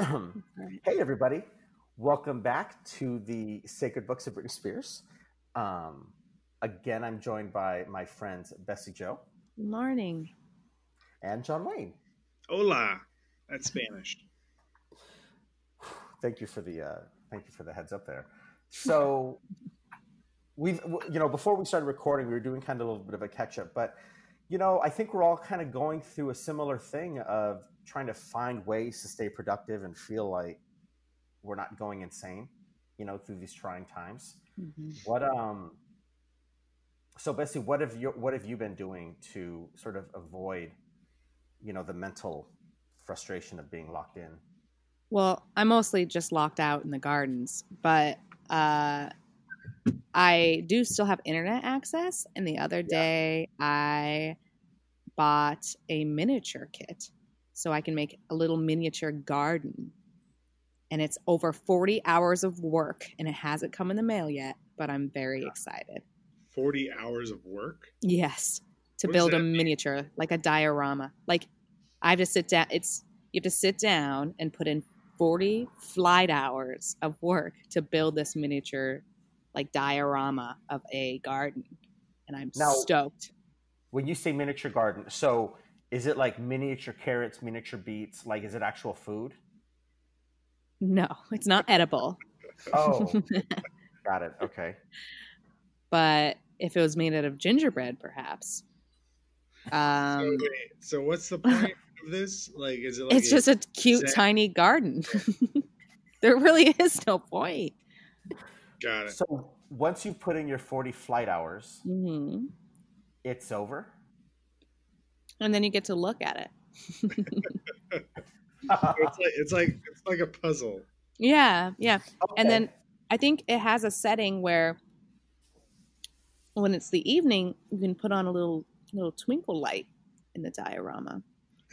hey, everybody. Welcome back to the Sacred Books of Britney Spears. Um, again, I'm joined by my friends Bessie Jo Morning. and John Wayne. Hola. That's Spanish. Thank you for the uh, thank you for the heads up there. So we've you know before we started recording, we were doing kind of a little bit of a catch up, but you know I think we're all kind of going through a similar thing of trying to find ways to stay productive and feel like we're not going insane, you know, through these trying times. Mhm. What um so Bessie, what have you what have you been doing to sort of avoid, you know, the mental frustration of being locked in? Well, I'm mostly just locked out in the gardens, but uh, I do still have internet access. And the other day, I bought a miniature kit so I can make a little miniature garden. And it's over 40 hours of work, and it hasn't come in the mail yet, but I'm very excited. 40 hours of work? Yes, to What build a that mean? miniature, like a diorama. Like I have to sit down. It's you have to sit down and put in forty flight hours of work to build this miniature, like diorama of a garden, and I'm Now- stoked. When you say miniature garden, so is it like miniature carrots, miniature beets? Like, is it actual food? No, it's not edible, Oh, got it. Okay. but if it was made out of gingerbread, perhaps. so, Um, wait, so what's the point of this? Like, is it like it's just a cute, that- tiny garden. there really is no point. got it? So once you put in your 40 flight hours, hmm it's over? And then you get to look at it. It's like it's like it's like a puzzle. Yeah, yeah. And then I think it has a setting where when it's the evening, you can put on a little little twinkle light in the diorama.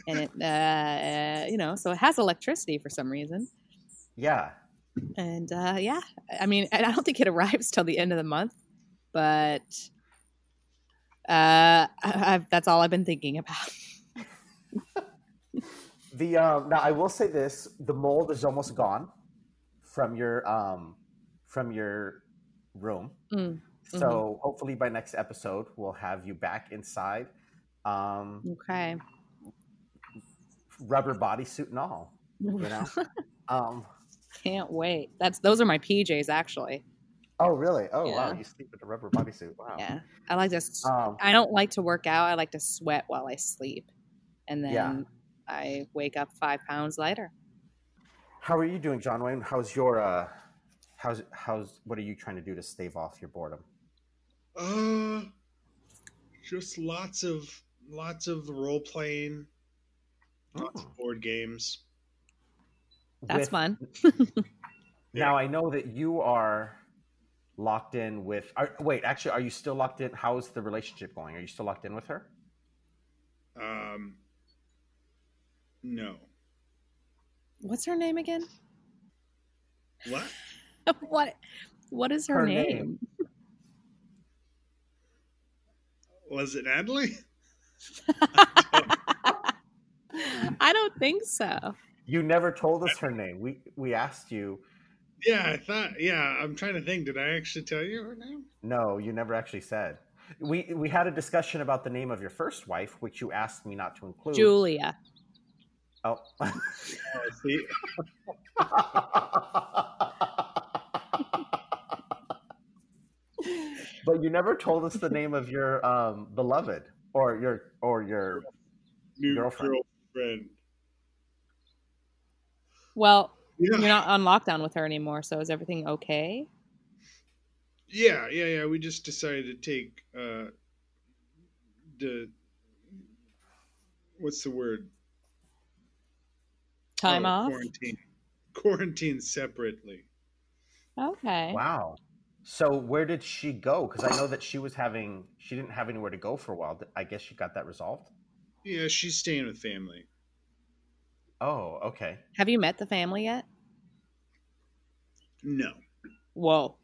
And it uh, you know, so it has electricity for some reason. Yeah. And uh yeah, I mean, and I don't think it arrives till the end of the month, but uh I've, that's all I've been thinking about. The um, now I will say this: the mold is almost gone from your um, from your room. Mm, So hopefully by next episode we'll have you back inside, um, Okay. rubber bodysuit and all. You know. um, Can't wait. That's those are my PJs actually. Oh really? Oh wow! You sleep with a rubber bodysuit. Wow. Yeah. I like to Um, I don't like to work out. I like to sweat while I sleep. And then Yeah. I wake up five pounds lighter. how are you doing, John Wayne? How's your uh, how's how's what are you trying to do to stave off your boredom? Uh, just lots of lots of role playing, lots Oh. of board games. That's With- fun. Now I know that you are locked in with. Are, wait, actually, are you still locked in? How's the relationship going? Are you still locked in with her? Um, no. What's her name again? What? what what is her, Her name? name. Was it Natalie? I don't think so. You never told us her name. We we asked you. Yeah, I thought. Yeah, I'm trying to think. Did I actually tell you her name? No, you never actually said. We we had a discussion about the name of your first wife, which you asked me not to include. Julia. Oh. Oh, see, but you never told us the name of your um, beloved or your or your. new Girlfriend. girlfriend. Well, Yeah, you're not on lockdown with her anymore, so is everything okay? yeah, yeah, yeah. We just decided to take uh, the what's the word? Time Oh, off? Quarantine. Quarantine separately. Okay. Wow. So where did she go? Because I know that she was having she didn't have anywhere to go for a while. I guess she got that resolved. Yeah, she's staying with family. Oh, okay. Have you met the family yet? No, Whoa.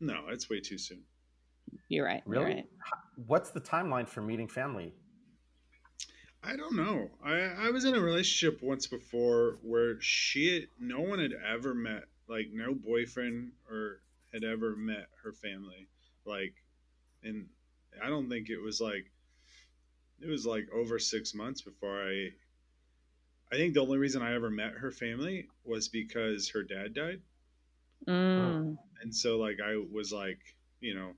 no, it's way too soon. You're right. Really? You're right. What's the timeline for meeting family? I don't know. I I was in a relationship once before where she no one had ever met like no boyfriend or had ever met her family like and I don't think it was like it was like over 6 months before I I think the only reason I ever met her family was because her dad died. Mm. And so like I was like, you know,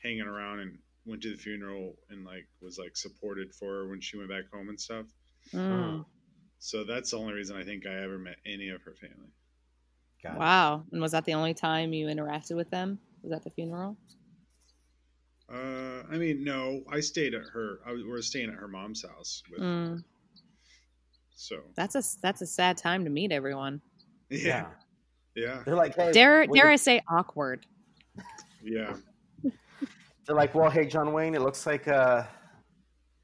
hanging around and went to the funeral and like was like supported for her when she went back home and stuff. Mm. So that's the only reason I think I ever met any of her family. Got it. Wow. And was that the only time you interacted with them? Was that the funeral? Uh, I mean, no, I stayed at her. I was, we were staying at her mom's house with. Mm. So That's a that's a sad time to meet everyone. yeah, yeah, They're like, hey, Dare dare do- I say awkward? yeah. they're like, well, hey, John Wayne, it looks like uh,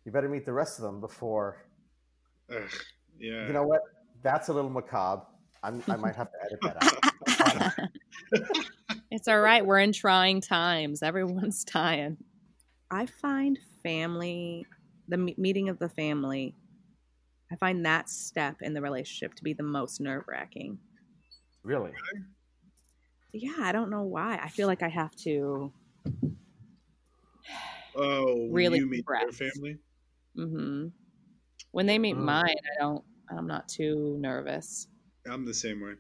you better meet the rest of them before. Ugh, yeah. You know what? That's a little macabre. I'm, I might have to edit that out. it's all right. We're in trying times. Everyone's dying. I find family, the meeting of the family, I find that step in the relationship to be the most nerve wracking. really? Yeah, I don't know why. I feel like I have to. oh, when really you meet their progressed. family. hmm When they meet Mm. mine, I don't. I'm not too nervous. I'm the same way.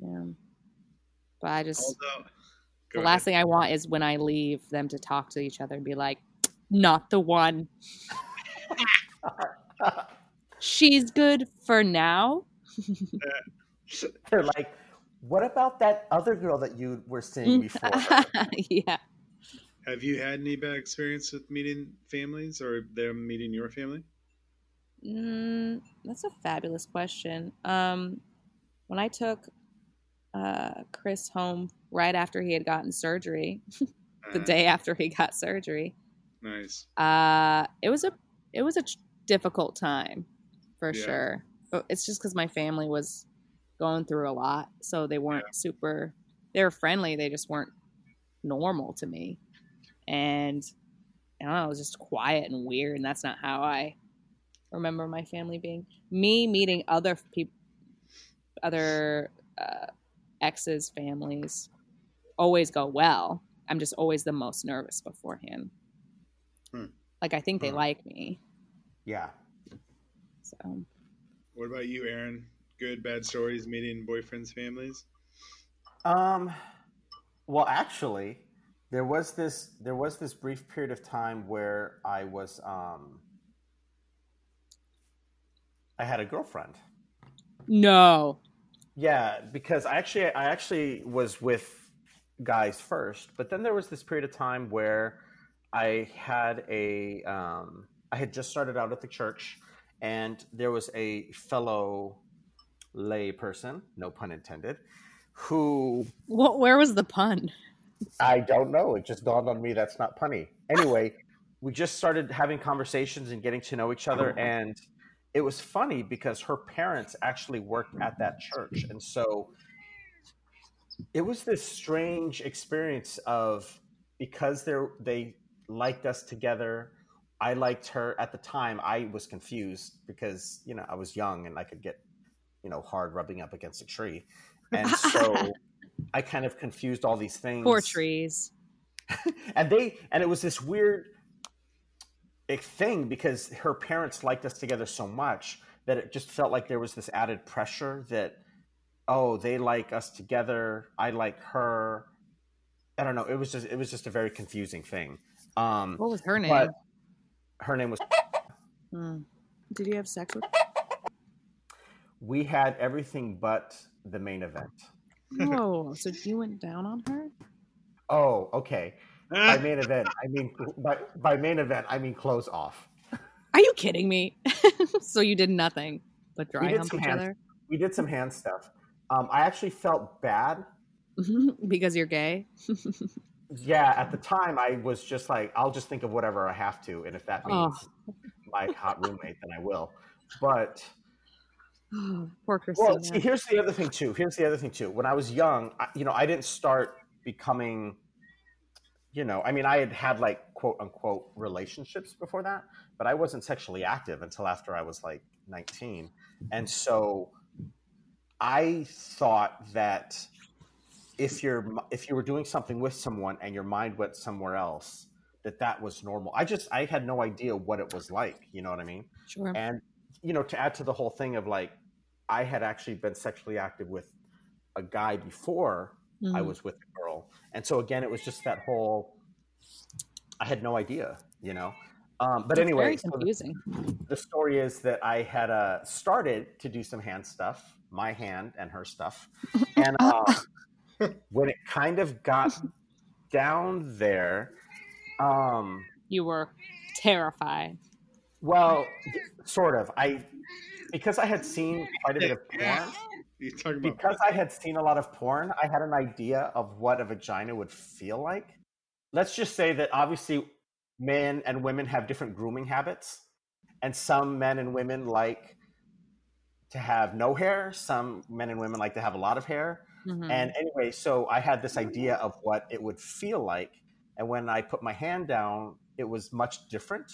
Yeah, but I just Although, the go last thing I want is when I leave them to talk to each other and be like, "Not the one." She's good for now. They're like, what about that other girl that you were seeing before? yeah. Have you had any bad experience with meeting families or them meeting your family? Mm, that's a fabulous question. Um, when I took uh, Chris home right after he had gotten surgery, the Uh, day after he got surgery, Nice. uh, it was a it was a tr- difficult time for Yeah. sure. But it's just because my family was going through a lot, so they weren't super. They were friendly. They just weren't normal to me, and I don't know. It was just quiet and weird, and that's not how I remember my family being. Me meeting other people, other uh, exes' families, always go well. I'm just always the most nervous beforehand. Hmm. Like I think they Hmm. like me. yeah. So What about you, Aaron? Good, bad stories meeting boyfriends' families? Um, well, actually, there was this there was this brief period of time where I was um, I had a girlfriend. no. Yeah, because I actually I actually was with guys first, but then there was this period of time where I had a um, I had just started out at the church, and there was a fellow lay person, no pun intended, who What? Where was the pun? I don't know. It just dawned on me that's not punny. Anyway, we just started having conversations and getting to know each other. And it was funny because her parents actually worked at that church. And so it was this strange experience of because they they liked us together. I liked her at the time. I was confused because, you know, I was young and I could get, you know, hard rubbing up against a tree. And so I kind of confused all these things Poor trees. and they and it was this weird thing because her parents liked us together so much that it just felt like there was this added pressure that oh they like us together i like her i don't know it was just it was just a very confusing thing um What was her name? but her name was Hmm. Did you have sex with? we had everything but the main event Oh, so you went down on her? oh okay by main event i mean by, by main event i mean clothes off Are you kidding me? so you did nothing but dry did hump some each hand- other we did some hand stuff um, i actually felt bad because you're gay. Yeah, at the time I was just like, I'll just think of whatever I have to, and if that means Oh. my hot roommate, then I will. But Poor Christina. well, see, here's the other thing too. Here's the other thing too. When I was young, I, you know, I didn't start becoming you know, I mean, I had had like quote unquote relationships before that, but I wasn't sexually active until after I was like 19. And so I thought that if you're if you were doing something with someone and your mind went somewhere else, that that was normal. I just I had no idea what it was like. You know what I mean? Sure. And you know, to add to the whole thing of like, I had actually been sexually active with a guy before Mhm. I was with a girl, and so again, it was just that whole. I had no idea, you know. Um, but anyway, very so the- confusing. the story is that I had uh, started to do some hand stuff, my hand and her stuff, and uh, when it kind of got down there, um, You were terrified. well, sort of. I because I had seen quite a bit of porn. You talking about Because I had seen a lot of porn, I had an idea of what a vagina would feel like. Let's just say that obviously men and women have different grooming habits, and some men and women like to have no hair. Some men and women like to have a lot of hair. Mhm. And anyway, so I had this idea of what it would feel like, and when I put my hand down, it was much different.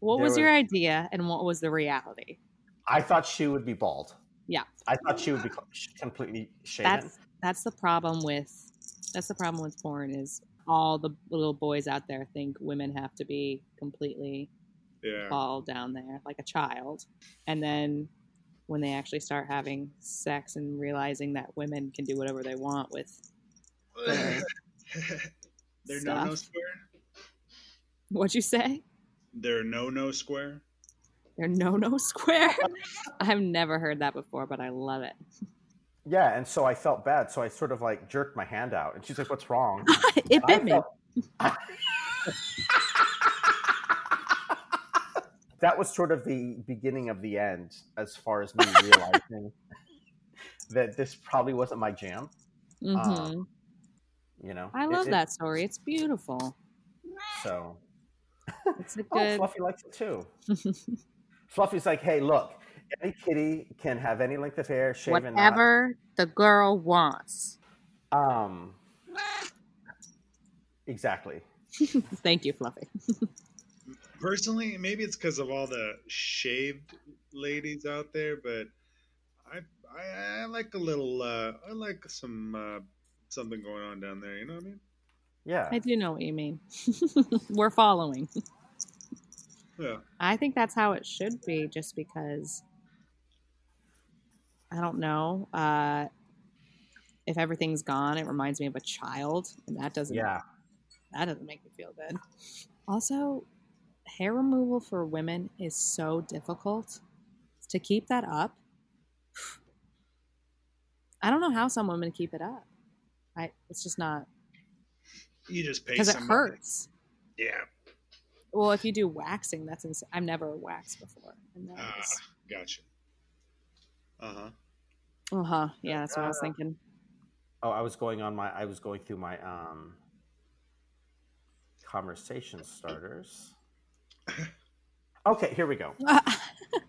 what there was your was- idea and what was the reality? I thought she would be bald. Yeah. I thought she would be completely shaven. That's that's the problem with that's the problem with porn is all the little boys out there think women have to be completely yeah. all down there like a child and then when they actually start having sex and realizing that women can do whatever they want with They're no no Stuff. square. what'd you say They're no no square. they're no no square i've never heard that before but i love it Yeah, and so I felt bad. So I sort of like jerked my hand out, and she's like, "What's wrong?" it I bit me felt- that was sort of the beginning of the end, as far as me realizing that this probably wasn't my jam. hmm You know, i love it- that story it's beautiful So, it's a oh, good Fluffy likes it too. Fluffy's like, "Hey, look, any kitty can have any length of hair, shave and not." whatever the girl wants Um, exactly. thank you fluffy Personally, maybe it's because of all the shaved ladies out there, but I I, I like a little. Uh, I like some uh, something going on down there. You know what I mean? Yeah. I do know what you mean. We're following. Yeah. I think that's how it should be, just because I don't know. Uh, if everything's gone, it reminds me of a child, and that doesn't Yeah. that doesn't make me feel good. Also, hair removal for women is so difficult. To keep that up, I don't know how some women keep it up. I it's just not You just pay because it hurts. Yeah. Well, if you do waxing, that's insane. I've never waxed before. And that Ah, is, gotcha. Uh huh. uh huh. Yeah, that's what I was Uh, thinking. Oh, I was going on my. I was going through my um. Conversation starters. Okay, here we go.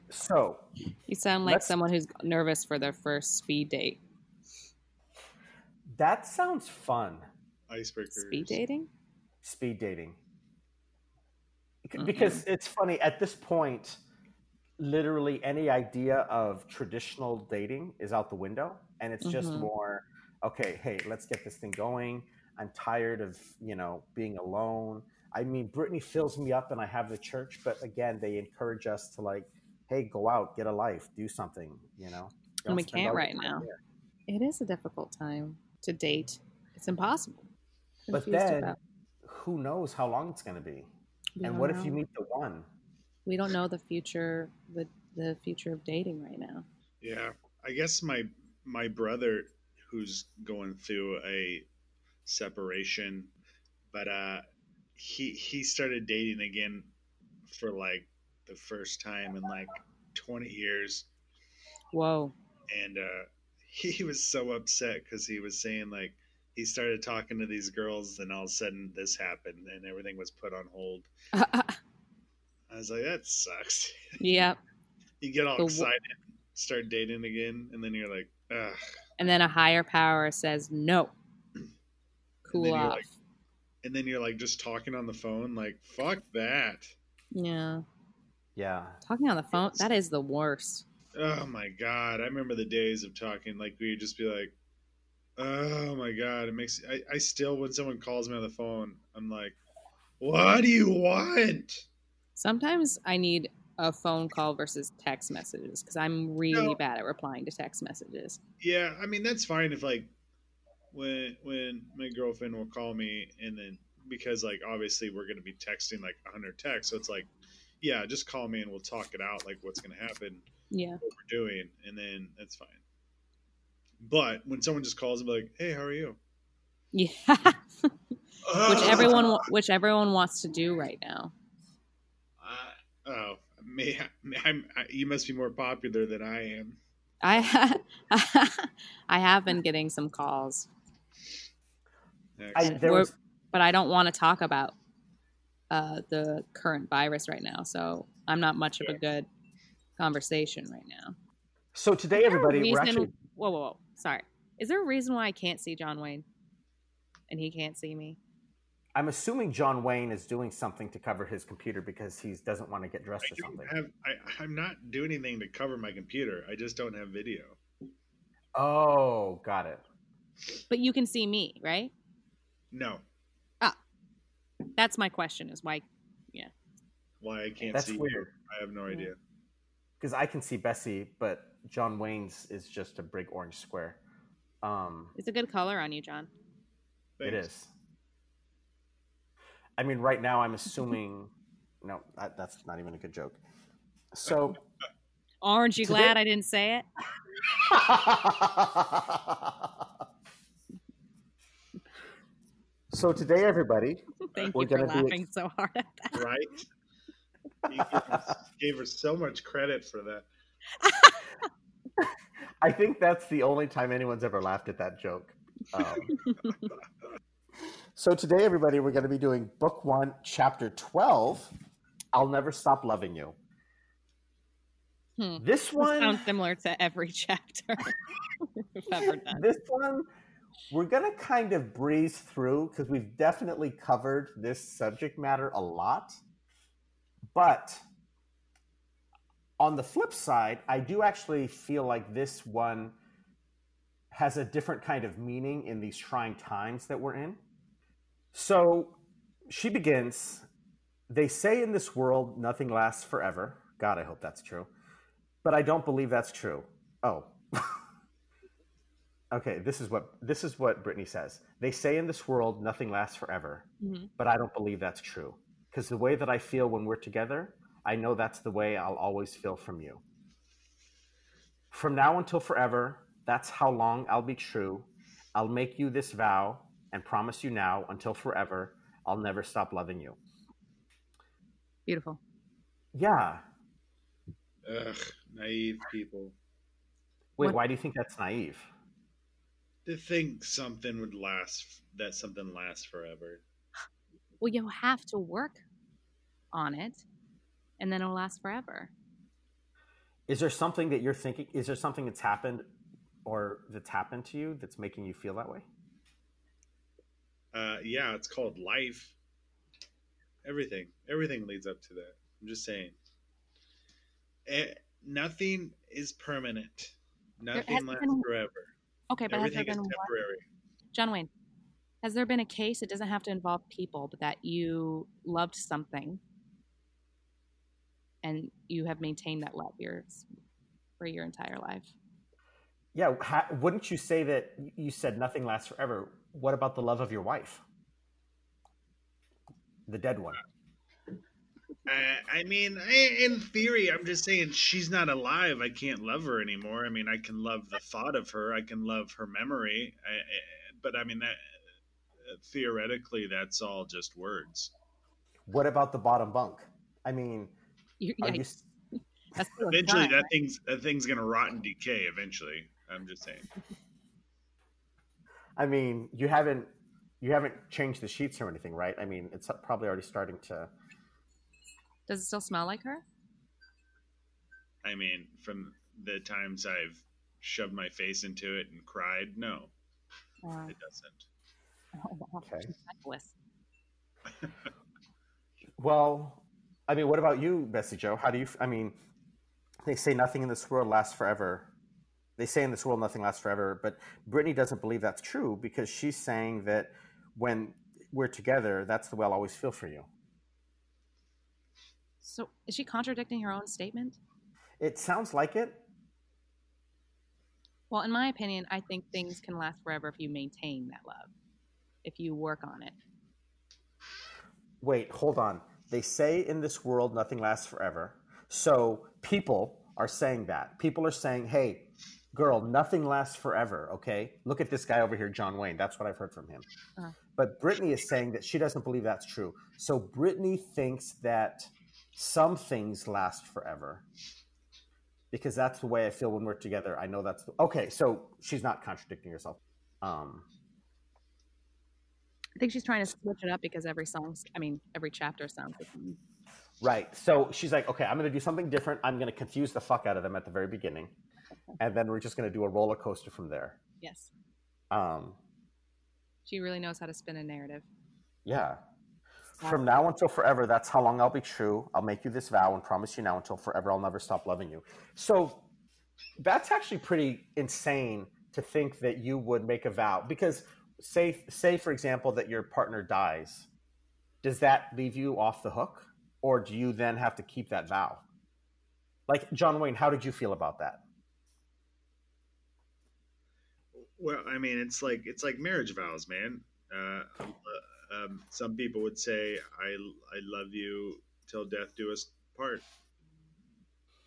So you sound like someone who's nervous for their first speed date. that sounds fun. Icebreaker. Speed dating? Speed dating. Bec- Mhm. Because it's funny at this point, literally any idea of traditional dating is out the window, and it's just Mhm. more. Okay, hey, let's get this thing going. I'm tired of you know being alone. I mean, Britney fills me up, and I have the church, but again, they encourage us to like, hey, go out, get a life, do something. You know, And we can't right now. here. It is a difficult time to date. It's impossible. But then, about- who knows how long it's going to be? we and don't what if you meet the one? We don't know the future. The the future of dating right now. Yeah, I guess my my brother, who's going through a separation, but uh, he he started dating again for like the first time in like twenty years, Whoa. and uh, he was so upset because he was saying like he started talking to these girls, and all of a sudden this happened, and everything was put on hold. I was like, that sucks. yep. You get all The excited, start dating again, and then you're like, ugh. And then a higher power says no. Cool off. like- and then you're like just talking on the phone. Like fuck that. Yeah. Yeah. Talking on the phone, that is the worst. Oh my god, I remember the days of talking. Like we'd just be like, "Oh my god!" It makes I, I still when someone calls me on the phone, I'm like, "What do you want?" Sometimes I need a phone call versus text messages because I'm really No. bad at replying to text messages. Yeah, I mean that's fine if like when when my girlfriend will call me and then because like obviously we're gonna be texting like hundred texts, so it's like, yeah, just call me and we'll talk it out like what's gonna happen, Yeah. what we're doing, and then that's fine. But when someone just calls and be like, "Hey, how are you?" Yeah. which everyone which everyone wants to do right now. Uh, oh, may, I'm, I, you must be more popular than I am. I ha- I have been getting some calls, I, there was, but I don't want to talk about uh, the current virus right now. So I'm not much of a good conversation right now. so today, Is there a everybody, we're actually. Whoa, whoa, whoa! Sorry. Is there a reason why I can't see John Wayne, and he can't see me? I'm assuming John Wayne is doing something to cover his computer because he doesn't want to get dressed I or something. have. I, I'm not doing anything to cover my computer. I just don't have video. Oh, got it. But you can see me, right? No, Ah, That's my question: is why? Yeah. Why I can't That's see. you, weird. I have no Yeah. idea. Because I can see Bessie, but John Wayne's is just a big orange square. Um, It's a good color on you, John. it Thanks. is. I mean, right now, I'm assuming. No, that, that's not even a good joke. So. Aren't you Today- glad I didn't say it? so today, everybody, Thank We're you for gonna be- laughing so hard at that. Right? you gave her, so much credit for that. I think that's the only time anyone's ever laughed at that joke. Um, so today, everybody, we're going to be doing Book One, Chapter Twelve. I'll never stop loving you. Hmm. This This one, sounds similar to every chapter we've ever done. this one, we're going to kind of breeze through because we've definitely covered this subject matter a lot. But on the flip side, I do actually feel like this one has a different kind of meaning in these trying times that we're in. So she begins They say in this world nothing lasts forever. God, I hope that's true. But I don't believe that's true. Oh. okay, this is what this is what Britney says. They say in this world nothing lasts forever, Mhm. but I don't believe that's true. Because the way that I feel when we're together, I know that's the way I'll always feel from you. From now until forever, that's how long I'll be true. I'll make you this vow and promise you now until forever, I'll never stop loving you. Beautiful. Yeah. Ugh, naive people. Wait, What- why do you think that's naive? To think something would last, that something lasts forever. Well, you have to work on it, and then it'll last forever. Is there something that you're thinking? Is there something that's happened or that's happened to you that's making you feel that way? Uh, yeah, it's called life. Everything, everything leads up to that. I'm just saying. Eh, nothing is permanent. Nothing lasts been- forever. Okay, but has there Everything is been one. John Wayne? Has there been a case? It doesn't have to involve people, but that you loved something, and you have maintained that love yours for your entire life. Yeah. Ha- wouldn't you say that you said nothing lasts forever? What about the love of your wife? The dead one. I, I mean, I, in theory, I'm just saying she's not alive. I can't love her anymore. I mean, I can love the thought of her. I can love her memory. I, I, but I mean, that theoretically, that's all just words. What about the bottom bunk? I mean, You, are yeah, you, that's Eventually, sign, that right? thing's that thing's gonna rot and decay. Eventually, I'm just saying. I mean, you haven't you haven't changed the sheets or anything, right? I mean, it's probably already starting to. Does it still smell like her? I mean, from the times I've shoved my face into it and cried, no, Uh, it doesn't. oh, wow. Okay. Well, I mean, what about you, Bessie Jo? How do you? I mean, they say nothing in this world lasts forever. They say in this world nothing lasts forever, but Britney doesn't believe that's true because she's saying that when we're together, that's the way I'll always feel for you. So is she contradicting her own statement? It sounds like it. Well, in my opinion, I think things can last forever if you maintain that love, if you work on it. Wait, hold on. They say in this world nothing lasts forever. So people are saying that. People are saying, hey, girl, nothing lasts forever, okay? Look at this guy over here, John Wayne. That's what I've heard from him. Uh-huh. But Britney is saying that she doesn't believe that's true. So Britney thinks that some things last forever because that's the way I feel when we're together. I know that's the, okay. So she's not contradicting herself. Um, I think she's trying to switch it up because every song, I mean, every chapter sounds same. right. So she's like, okay, I'm going to do something different. I'm going to confuse the fuck out of them at the very beginning, and then we're just going to do a roller coaster from there. Yes. Um, She really knows how to spin a narrative. yeah. From now until forever, that's how long I'll be true. I'll make you this vow and promise you now until forever I'll never stop loving you. So that's actually pretty insane to think that you would make a vow because say say for example that your partner dies. Does that leave you off the hook or do you then have to keep that vow? Like John Wayne, how did you feel about that? Well, I mean, it's like it's like marriage vows, man. Uh, um, some people would say, "I I love you till death do us part."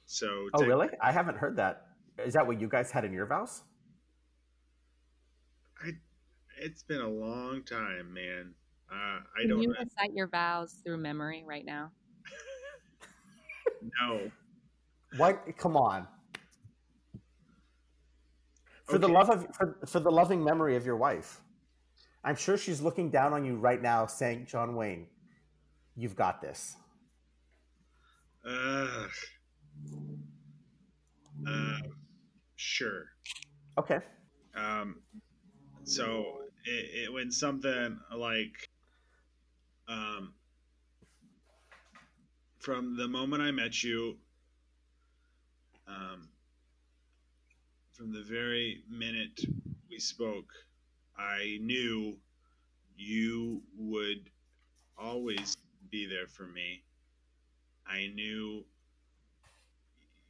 So, Oh tech- really? I haven't heard that. Is that what you guys had in your vows? I, it's been a long time, man. Uh, I Can don't you recite your vows through memory right now? no. What? Come on. For the love of for, for the loving memory of your wife, I'm sure she's looking down on you right now, saying, "John Wayne, you've got this." Uh, uh, sure. Okay. Um, so it, it when something like um, from the moment I met you, um, from the very minute we spoke, I knew you would always be there for me. I knew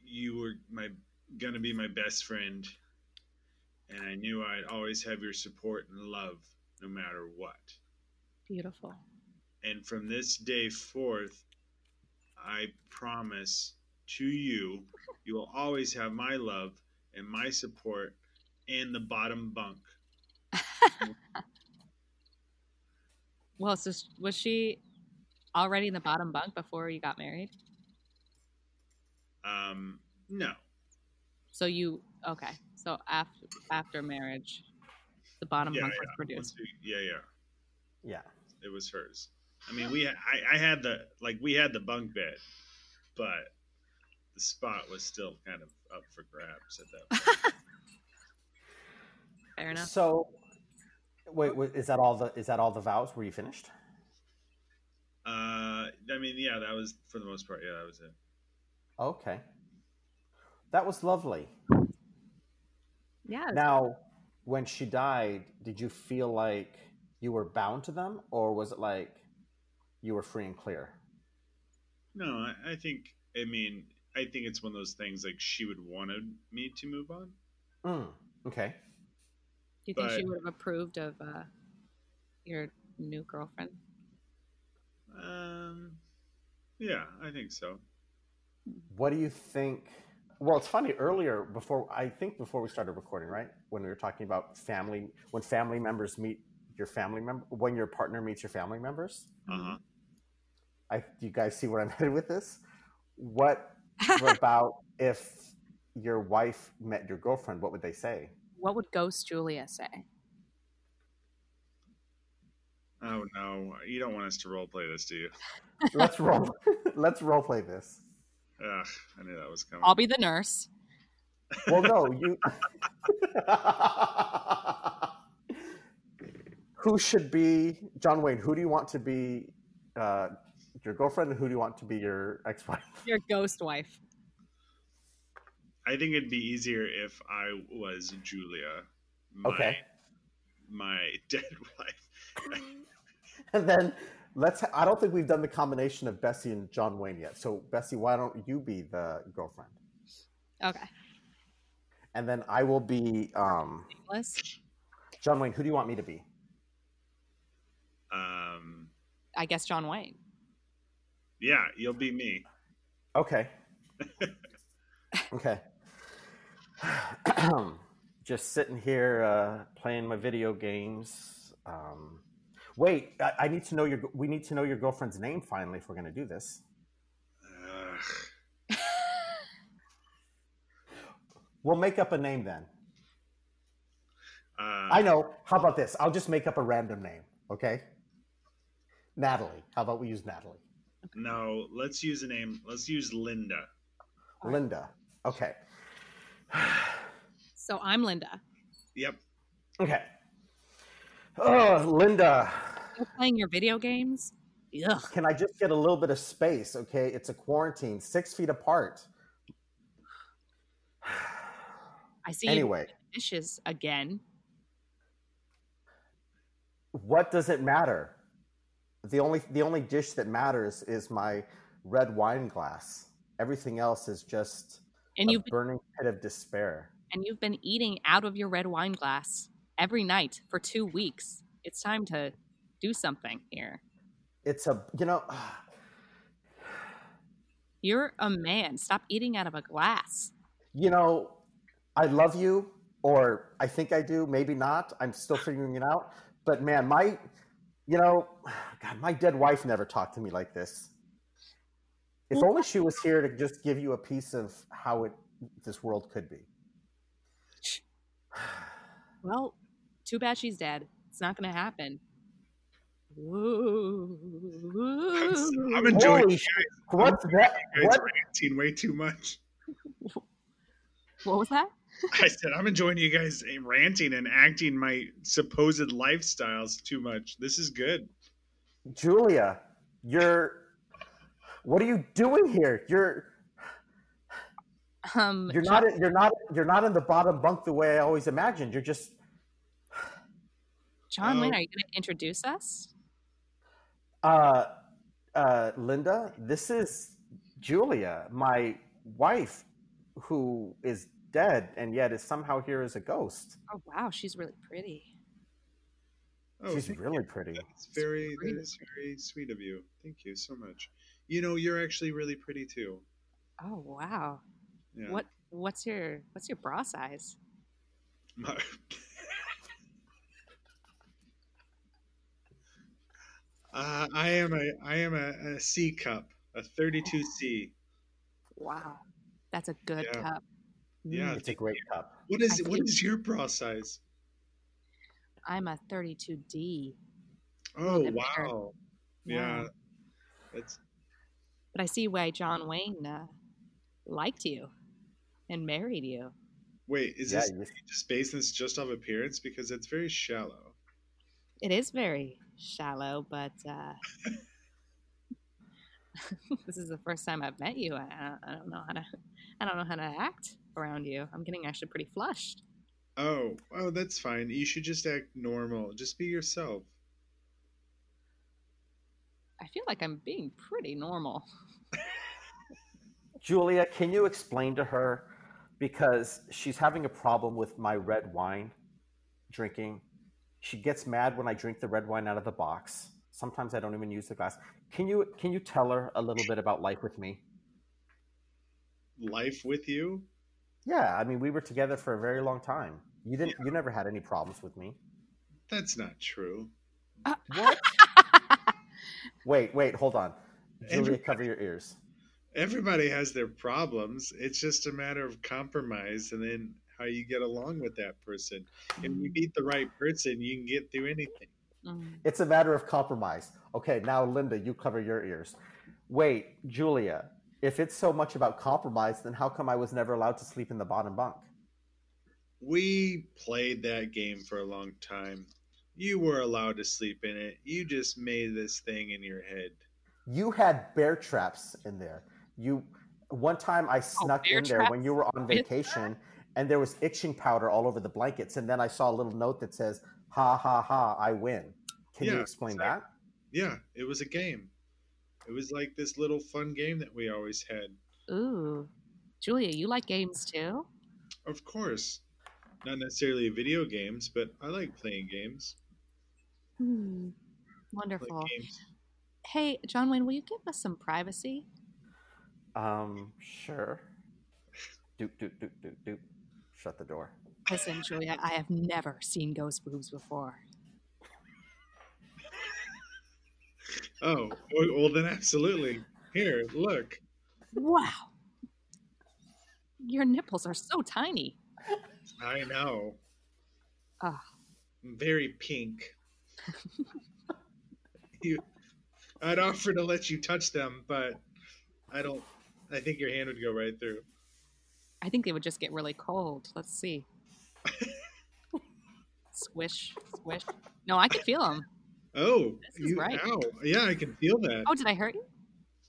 you were my gonna be my best friend and I knew I'd always have your support and love no matter what. Beautiful. And from this day forth, I promise to you, you will always have my love and my support and the bottom bunk. Well, so was she already in the bottom bunk before you got married? Um, no, So you okay? So after after marriage, the bottom Yeah, bunk was produced. we- yeah, yeah, Yeah. it was hers. I mean, we I, I had the like we had the bunk bed, but the spot was still kind of up for grabs at that point. Fair enough. So, wait, wait, is that all the is that all the vows? Were you finished? Uh, I mean, yeah, that was for the most part. Yeah, that was it. Okay. That was lovely. Yeah. Now, when she died, did you feel like you were bound to them, or was it like you were free and clear? No, I, I think. I mean, I think it's one of those things like she would wanted me to move on. Mm, okay. Do you think she would have approved of uh, your new girlfriend? Um, yeah, I think so. What do you think? Well, it's funny. Earlier, before I think before we started recording, right when we were talking about family, when family members meet your family member, when your partner meets your family members. Uh huh. I do you guys see where I'm headed with this? What about if your wife met your girlfriend? What would they say? What would Ghost Julia say? Oh no, you don't want us to role play this, do you? Let's role. let's role play this. Ugh, I knew that was coming. I'll be the nurse. Well, no, you. who should be John Wayne? Who do you want to be uh, your girlfriend, and who do you want to be your ex-wife? Your ghost wife. I think it'd be easier if I was Julia. My, Okay. My dead wife. And then let's. I don't think we've done the combination of Bessie and John Wayne yet. So Bessie, why don't you be the girlfriend? Okay. And then I will be um, Nameless. John Wayne. Who do you want me to be? Um, I guess John Wayne. yeah, you'll be me. Okay. okay. Just sitting here uh, playing my video games. Um, wait, I, I need to know your. We need to know your girlfriend's name finally if we're going to do this. We'll make up a name then. Uh, I know. How about this? I'll just make up a random name. Okay. Natalie. How about we use Natalie? No, let's use a name. Let's use Linda. Linda. Okay. So I'm Linda. Yep. Okay. Oh, Linda. You're playing your video games? Ugh. Can I just get a little bit of space? Okay. It's a quarantine, six feet apart. I see Anyway, dishes again. what does it matter? The only the only dish that matters is my red wine glass. Everything else is just And a you've been, burning pit of despair. and you've been eating out of your red wine glass every night for 2 weeks. It's time to do something here. It's a you know You're a man. Stop eating out of a glass. you know I love you or I think I do, maybe not. I'm still figuring it out. But man, my you know, God, my dead wife never talked to me like this. If Well, only she was here to just give you a piece of how it this world could be. Well, too bad she's dead. It's not going to happen. Woo. I'm enjoying Holy you sh- guys. What's that? You guys What? ranting way too much. What was that? I said I'm enjoying you guys eh, ranting and acting my supposed lifestyles too much. This is good. Julia, you're what are you doing here? You're Um, you're not you're not you're not in the bottom bunk the way I always imagined. You're just John Wayne, Oh. are you going to introduce us? uh uh Linda, this is Julia, my wife who is dead and yet is somehow here as a ghost. Oh, wow. She's really pretty. Oh, She's you. really pretty. That's very pretty. that is very sweet of you. Thank you so much. You know, you're actually really pretty too. Oh, wow. Yeah. What What's your What's your bra size? My- uh, I am a I am a, a C cup, a 32 C. Wow. That's a good Yeah. cup. Yeah. Mm, It's a great cup. What is I what think- is your bra size? I'm a 32D. Oh Let me wow. Yeah. Wow. That's But I see why John Wayne uh, liked you and married you. wait, is Yeah, this you- just based this just off appearance? Because it's very shallow. It is very shallow, but uh, this is the first time I've met you. I, I- I don't know how to. I don't know how to act around you. I'm getting actually pretty flushed. Oh, oh, that's fine. You should just act normal. Just be yourself. I feel like I'm being pretty normal. Julia, can you explain to her because she's having a problem with my red wine drinking. She gets mad when I drink the red wine out of the box. Sometimes I don't even use the glass. Can you can you tell her a little bit about life with me? Life with you? Yeah, I mean we were together for a very long time. You didn't you never had any problems with me. That's not true. Uh, what? Wait, wait, hold on. Julia, Everybody- cover your ears. Everybody has their problems. It's just a matter of compromise and then how you get along with that person. If you meet the right person, you can get through anything. Mm. It's a matter of compromise. Okay, now Linda, you cover your ears. Wait, Julia, if it's so much about compromise, then how come I was never allowed to sleep in the bottom bunk? We played that game for a long time. You were allowed to sleep in it. You just made this thing in your head. You had bear traps in there. You one time I oh, snuck bear in there when you were on vacation, and there was itching powder all over the blankets, and then I saw a little note that says "Ha ha ha, I win." Can you explain exactly. that? Yeah, it was a game. It was like this little fun game that we always had. Ooh, Julia, you like games too? Of course. Not necessarily video games, but I like playing games. Hmm. Wonderful. Hey, John Wayne, will you give us some privacy? Um, sure. Doop doop doop doop doop. Shut the door. Listen, Julia, I have never seen ghost boobs before. Oh, well, well then absolutely. Here, look. Wow. Your nipples are so tiny. I know. Ah. Very pink. You, I'd offer to let you touch them, but I don't. I think your hand would go right through. I think they would just get really cold. Let's see. swish, swish. No, I can feel them. Oh, This is you, right. ow. Yeah, I can feel that. Oh, did I hurt you?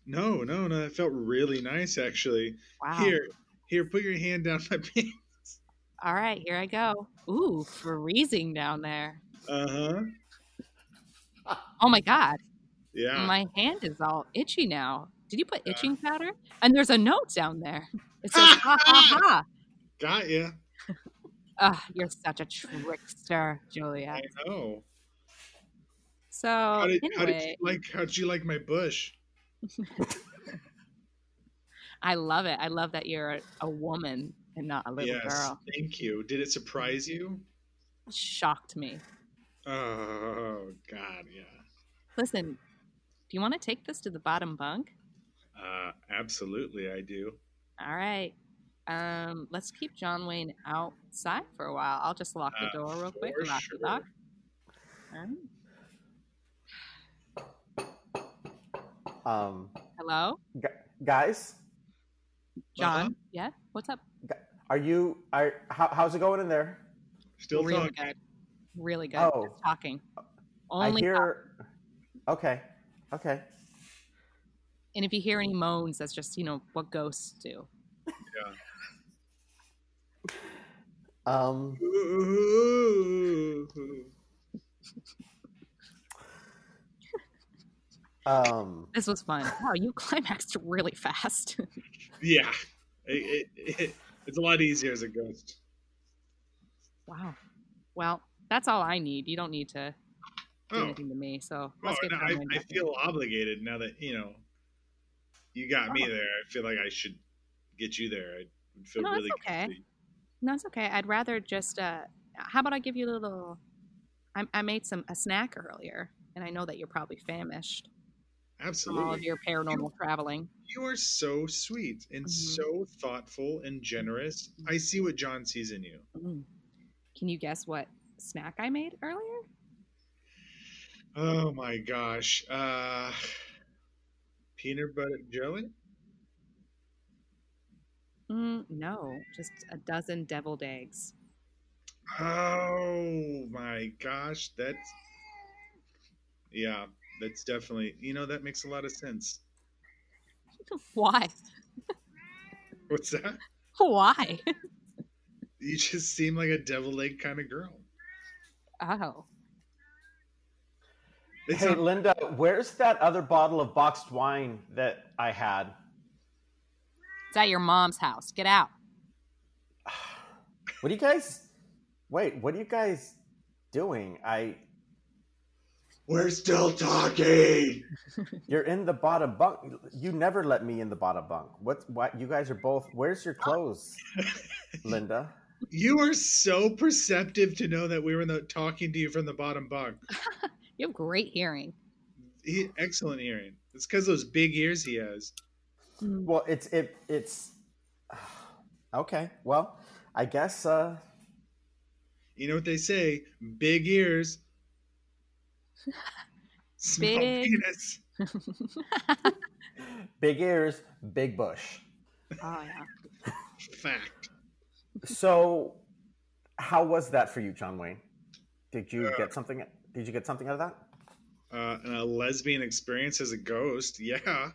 No, no, no. That felt really nice, actually. Wow. Here, here, put your hand down my pants. All right, here I go. Ooh, freezing down there. Uh huh. Oh my God. Yeah. My hand is all itchy now. Did you put itching powder? And there's a note down there. It says, ha ha ha. Got you. Ah, you're such a trickster, Julia. I know. So, How did, how did you like? How'd you like my bush? I love it. I love that you're a, a woman and not a little yes. girl. Thank you. Did it surprise you? Shocked me. Oh God, yeah. Listen, do you want to take this to the bottom bunk? Uh, absolutely, I do. All right. Um, let's keep John Wayne outside for a while. I'll just lock the Uh, door real quick. for Lock sure. the lock. All right. Um, Hello, gu- guys, John. Uh-huh. Yeah. What's up? are you? Are how, how's it going in there? Still really talking. good. Really good. Oh. Just talking. I Only. talk. Okay, okay. And if you hear any moans, that's just you know what ghosts do. Yeah. Um, um, This was fun. Wow, you climaxed really fast. Yeah, it, it, it, it's a lot easier as a ghost. wow. Well, that's all I need. You don't need to do Oh, anything to me. So oh no, I, I feel obligated now that you know you got me Oh. there. I feel like I should get you there. I would feel No, that's really okay. guilty. No, it's okay. I'd rather just. uh How about I give you a little? I, I made some a snack earlier, and I know that you're probably famished from all of your paranormal traveling. you are so sweet and Mhm. so thoughtful and generous. I see what John sees in you. Mm. Can you guess what snack I made earlier? Oh my gosh, uh, peanut butter jelly. Mm, no, just a dozen deviled eggs. Oh my gosh, that's yeah, that's definitely you know that makes a lot of sense. Why? What's that? Why? You just seem like a deviled egg kind of girl. Oh, It's hey, not- Linda, where's that other bottle of boxed wine that I had? it's at your mom's house. Get out. What are you guys? Wait, what are you guys doing? I We're still talking. you're in the bottom bunk. You never let me in the bottom bunk. What? What? You guys are both. Where's your clothes, Linda? You are so perceptive to know that we were in the, talking to you from the bottom bunk. You have great hearing. He, excellent hearing. It's because those big ears he has. Well, it's it it's okay. Well, I guess uh You know what they say? Big ears. Small Big- penis. big ears, big bush. Oh yeah. Fact. So, how was that for you, John Wayne? Did you Yeah. get something? Did you get something out of that? Uh, a lesbian experience as a ghost. Yeah.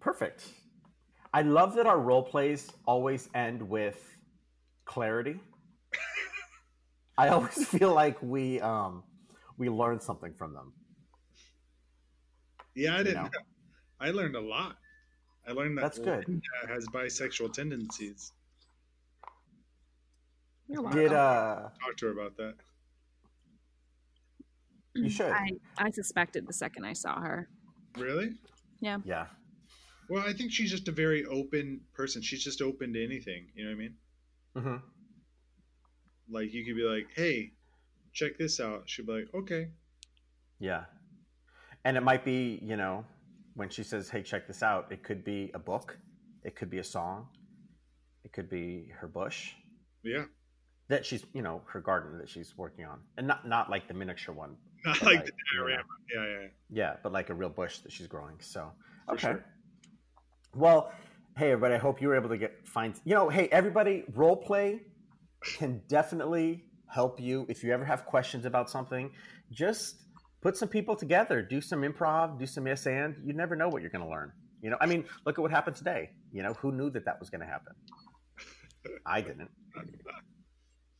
Perfect. I love that our role plays always end with clarity. I always feel like we um we learn something from them. Yeah, I You didn't. know? I learned a lot. I learned that That's good. Linda has bisexual tendencies. You're. Did uh Talk to her about that. you should. I, I suspected the second I saw her. Really? Yeah. Yeah. Well, I think she's just a very open person. She's just open to anything. You know what I mean? hmm Like you could be like, "Hey, check this out." She'd be like, "Okay." Yeah. And it might be, you know, when she says, "Hey, check this out," it could be a book, it could be a song, it could be her bush Yeah. That she's, you know, her garden that she's working on, and not not like the miniature one, Not but like the you know. Yeah, yeah. yeah, but like a real bush that she's growing. So For okay. sure. Well, hey everybody, I hope you were able to get find. You know, hey everybody, role play can definitely help you if you ever have questions about something. Just put some people together, do some improv, do some yes and. You never know what you're going to learn. You know, I mean, look at what happened today. You know, who knew that that was going to happen? I didn't.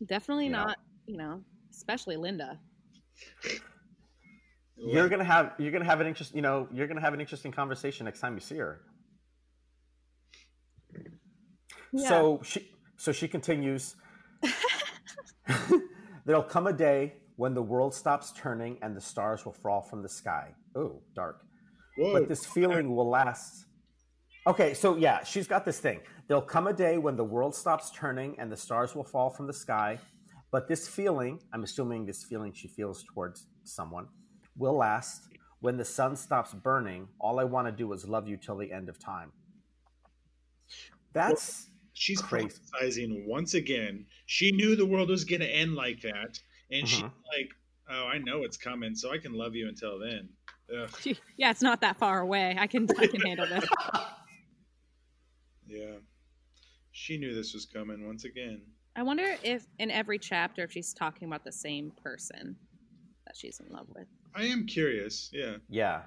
Definitely You know? not, you know, especially Linda. You're gonna have you're gonna have an interest. You know, you're gonna have an interesting conversation next time you see her. So she so she continues. There'll come a day when the world stops turning and the stars will fall from the sky. Oh, dark. Whoa. But this feeling will last. Okay, so yeah, she's got this thing. There'll come a day when the world stops turning and the stars will fall from the sky. But this feeling, I'm assuming this feeling she feels towards someone, will last. When the sun stops burning, all I want to do is love you till the end of time. That's She's Crazy. prophesizing once again. She knew the world was going to end like that, and she's Mhm. like, "Oh, I know it's coming, so I can love you until then." Ugh, yeah, it's not that far away. I can I can handle this. yeah, she knew this was coming once again. I wonder if in every chapter if she's talking about the same person that she's in love with. I am curious. Yeah, Yeah,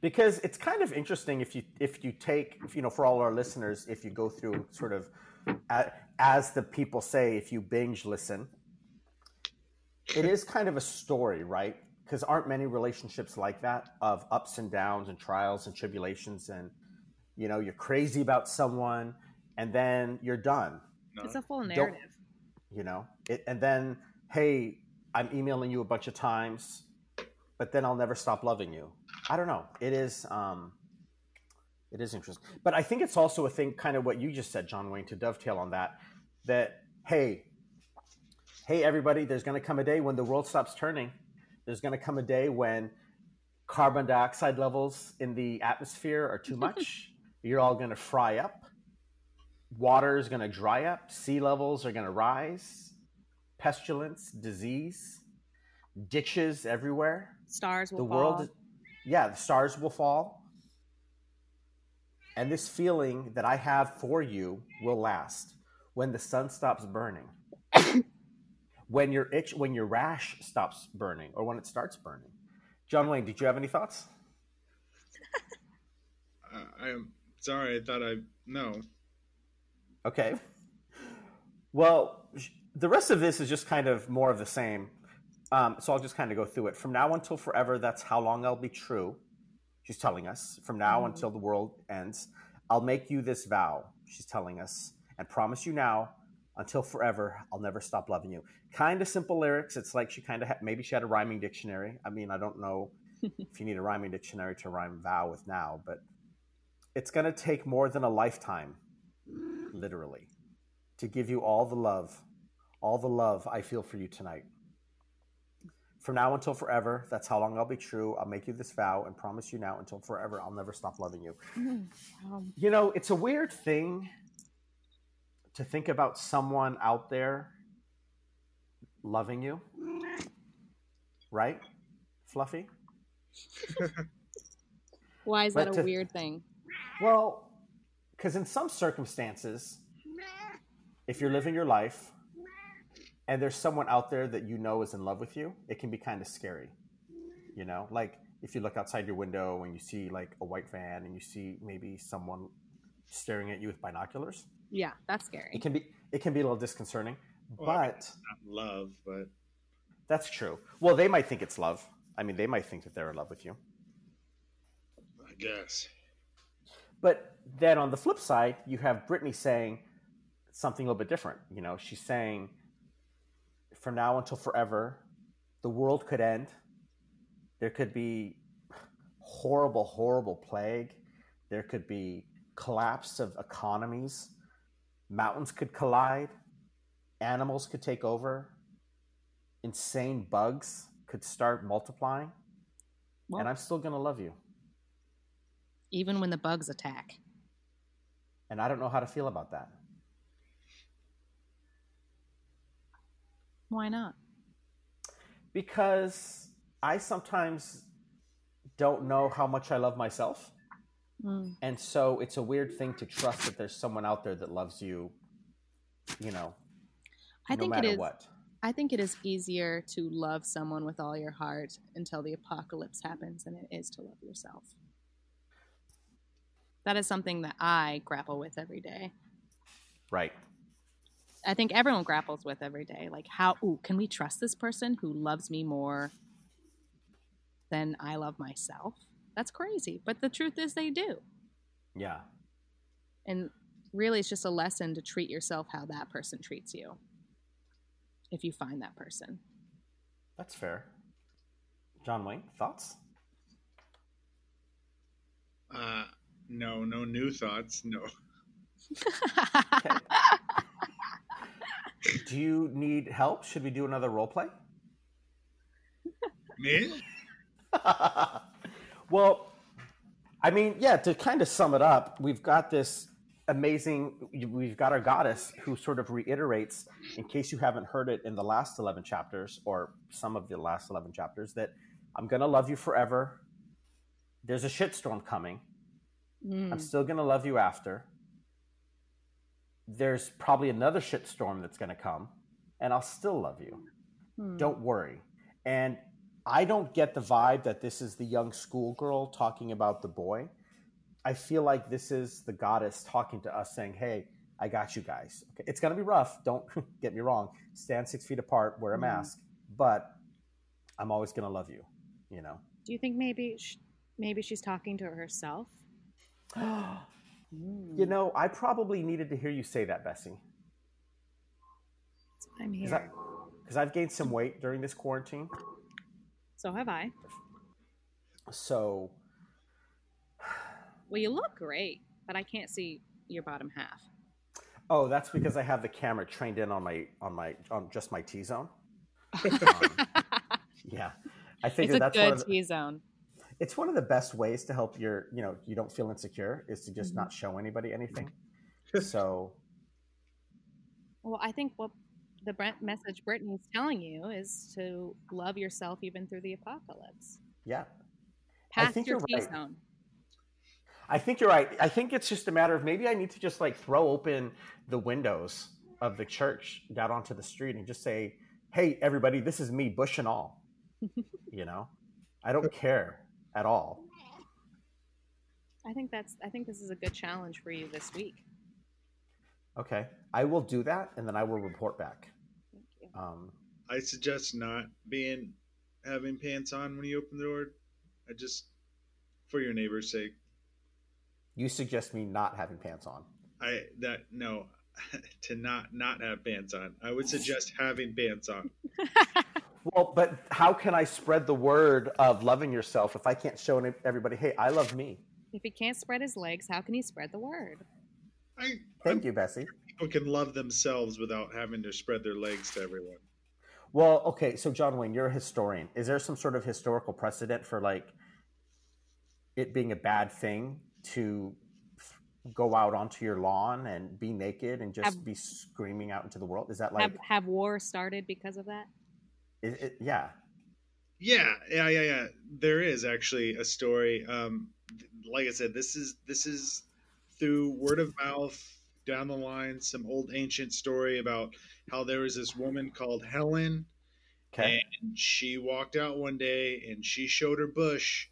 because it's kind of interesting if you if you take if, you know for all our listeners if you go through sort of a- as the people say if you binge listen, it is kind of a story, right? Because aren't many relationships like that of ups and downs and trials and tribulations and you know you're crazy about someone and then you're done. It's a full narrative. you know? It, and then hey i'm emailing you a bunch of times but then i'll never stop loving you. I don't know. It is um it is interesting. But i think it's also a thing kind of what you just said john wayne to dovetail on that that hey hey everybody there's going to come a day when the world stops turning. There's going to come a day when carbon dioxide levels in the atmosphere are too much you're all going to fry up water is going to dry up, sea levels are going to rise, pestilence, disease, ditches everywhere. Stars will the fall. world, yeah, the stars will fall. And this feeling that I have for you will last when the sun stops burning. when your itch, when your rash stops burning, or when it starts burning. John Wayne, did you have any thoughts? I, I'm sorry. I thought I no. Okay. Well, the rest of this is just kind of more of the same. Um, so I'll just kind of go through it. From now until forever, that's how long I'll be true. She's telling us. From now Mhm. until the world ends, I'll make you this vow. She's telling us. And promise you now, until forever, I'll never stop loving you. Kind of simple lyrics. It's like she kind of ha- maybe she had a rhyming dictionary. I mean, I don't know if you need a rhyming dictionary to rhyme vow with now, but it's going to take more than a lifetime, literally, to give you all the love, all the love I feel for you tonight. From now until forever, that's how long I'll be true. I'll make you this vow and promise you now until forever, I'll never stop loving you. Mhm. Um, You know, it's a weird thing to think about someone out there loving you, right? Fluffy? why is that a to- weird thing? Well, because in some circumstances, if you're living your life and there's someone out there that you know is in love with you, it can be kind of scary. You know, like if you look outside your window and you see like a white van and you see maybe someone staring at you with binoculars, Yeah, that's scary. it can be it can be a little disconcerting. Well, but Not love, but that's true. Well, they might think it's love. I mean, they might think that they're in love with you. I guess. But then on the flip side, you have Britney saying something a little bit different. You know, she's saying, from now until forever, the world could end. There could be horrible, horrible plague. There could be collapse of economies. Mountains could collide. Animals could take over. Insane bugs could start multiplying. Well- and I'm still going to love you. Even when the bugs attack. And I don't know how to feel about that. Why not? because I sometimes don't know how much I love myself. Mm. And so it's a weird thing to trust that there's someone out there that loves you, you know, I no think matter is. what. I think it is easier to love someone with all your heart until the apocalypse happens than it is to love yourself. That is something that I grapple with every day. Right. I think everyone grapples with every day. Like, how, ooh, can we trust this person who loves me more than I love myself? That's crazy. But the truth is, they do. Yeah. And really, it's just a lesson to treat yourself how that person treats you if you find that person. That's fair. John Wayne, thoughts? Uh, no, no new thoughts. No. Okay. Do you need help? Should we do another role play? Me? well, I mean, yeah, to kind of sum it up, we've got this amazing, we've got our goddess who sort of reiterates, in case you haven't heard it in the last 11 chapters or some of the last 11 chapters, that I'm going to love you forever. There's a shitstorm coming. Mm. I'm still going to love you after. There's probably another shitstorm that's going to come, and I'll still love you. Hmm. Don't worry. And I don't get the vibe that this is the young schoolgirl talking about the boy. I feel like this is the goddess talking to us saying, Hey, I got you guys. Okay. It's going to be rough. Don't get me wrong. Stand six feet apart, wear a Mhm. mask, but I'm always going to love you, you know? Do you think maybe maybe she's talking to herself? You know, I probably needed to hear you say that, Bessie. That's why I'm here. Because I've gained some weight during this quarantine. so have I. So, Well, you look great, but I can't see your bottom half. oh, that's because I have the camera trained in on my, on my, on just my T zone. Um, yeah. I it's a that's good the, T zone. It's one of the best ways to help your you know you don't feel insecure is to just Mhm. not show anybody anything so Well, I think what the Brent message Britney's telling you is to love yourself even through the apocalypse. yeah I Past think your you're right. zone. i think you're right i think it's just a matter of maybe i need to just like throw open the windows of the church out onto the street and just say hey everybody this is me bush and all you know i don't care at all I think that's. I think this is a good challenge for you this week. okay i will do that and then i will report back Thank you. um, I suggest not being having pants on when you open the door. I just for your neighbor's sake. you suggest me not having pants on I that no to not not have pants on. I would suggest having pants on. Well, but how can I spread the word of loving yourself if I can't show everybody, hey, I love me? if he can't spread his legs, how can he spread the word? I Thank you, Bessie. people can love themselves without having to spread their legs to everyone. Well, okay, so John Wayne, you're a historian. Is there some sort of historical precedent for like it being a bad thing to go out onto your lawn and be naked and just Have- be screaming out into the world? Is that like, have have war started because of that? Is it, yeah, Yeah, yeah, yeah, yeah. There is actually a story. Um, like I said, this is this is through word of mouth down the line some old ancient story about how there was this woman called Helen, Okay. and she walked out one day and she showed her bush,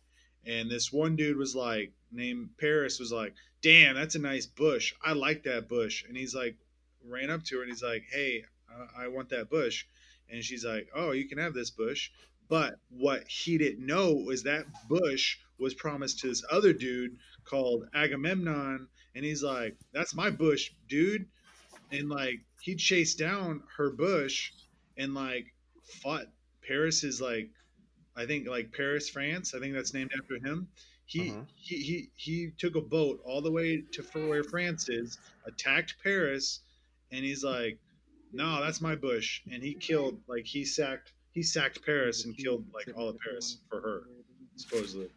and this one dude was like, named Paris was like, "Damn, that's a nice bush. I like that bush." And he's like, ran up to her and he's like, "Hey, I, I want that bush," and she's like, "Oh, you can have this bush." But what he didn't know was that bush was promised to this other dude called Agamemnon, and he's like, "That's my bush, dude." And like he chased down her bush and like fought Paris is like I think like Paris, France. I think that's named after him. He Mhm. he, he he took a boat all the way to where France is, attacked Paris, and he's like, "No, that's my bush." And he killed like he sacked he sacked Paris and killed like all of Paris for her, supposedly,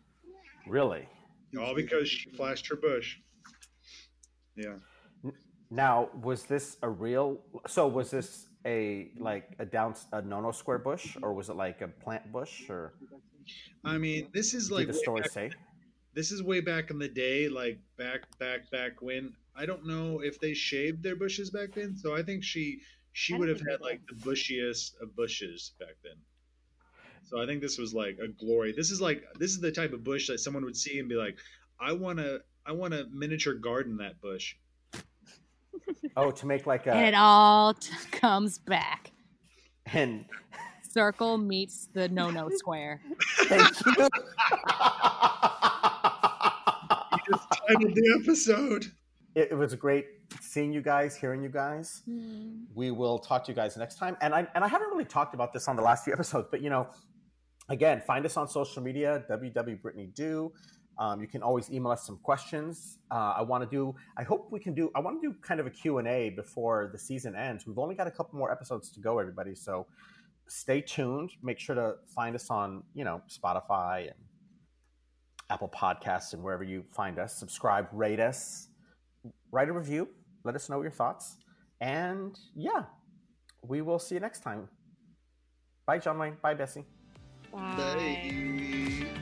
Really? all because she flashed her bush. Yeah. Now, was this a real? So, was this a like a down a no-no square bush, or was it like a plant bush, or I mean, this is like the story back- say? this is way back in the day, like back, back, back when. I don't know if they shaved their bushes back then, so I think she she would have had like the bushiest of bushes back then. So I think this was like a glory. This is like this is the type of bush that someone would see and be like, I want to I want to miniature garden that bush. Oh, to make like And it all t- comes back. and Circle meets the no no square. thank you. You just titled the episode. It, it was great seeing you guys, hearing you guys. we will talk to you guys next time. And I and I haven't really talked about this on the last few episodes, but you know, again, find us on social media, www.britney.do. Um, you can always email us some questions. Uh, I want to do. I hope we can do. I want to do kind of a Q and A before the season ends. We've only got a couple more episodes to go, everybody. So stay tuned. Make sure to find us on you know Spotify and Apple Podcasts and wherever you find us. Subscribe, rate us, write a review. Let us know your thoughts. And yeah, we will see you next time. Bye, John Wayne. Bye, Bessie. Bye. Bye.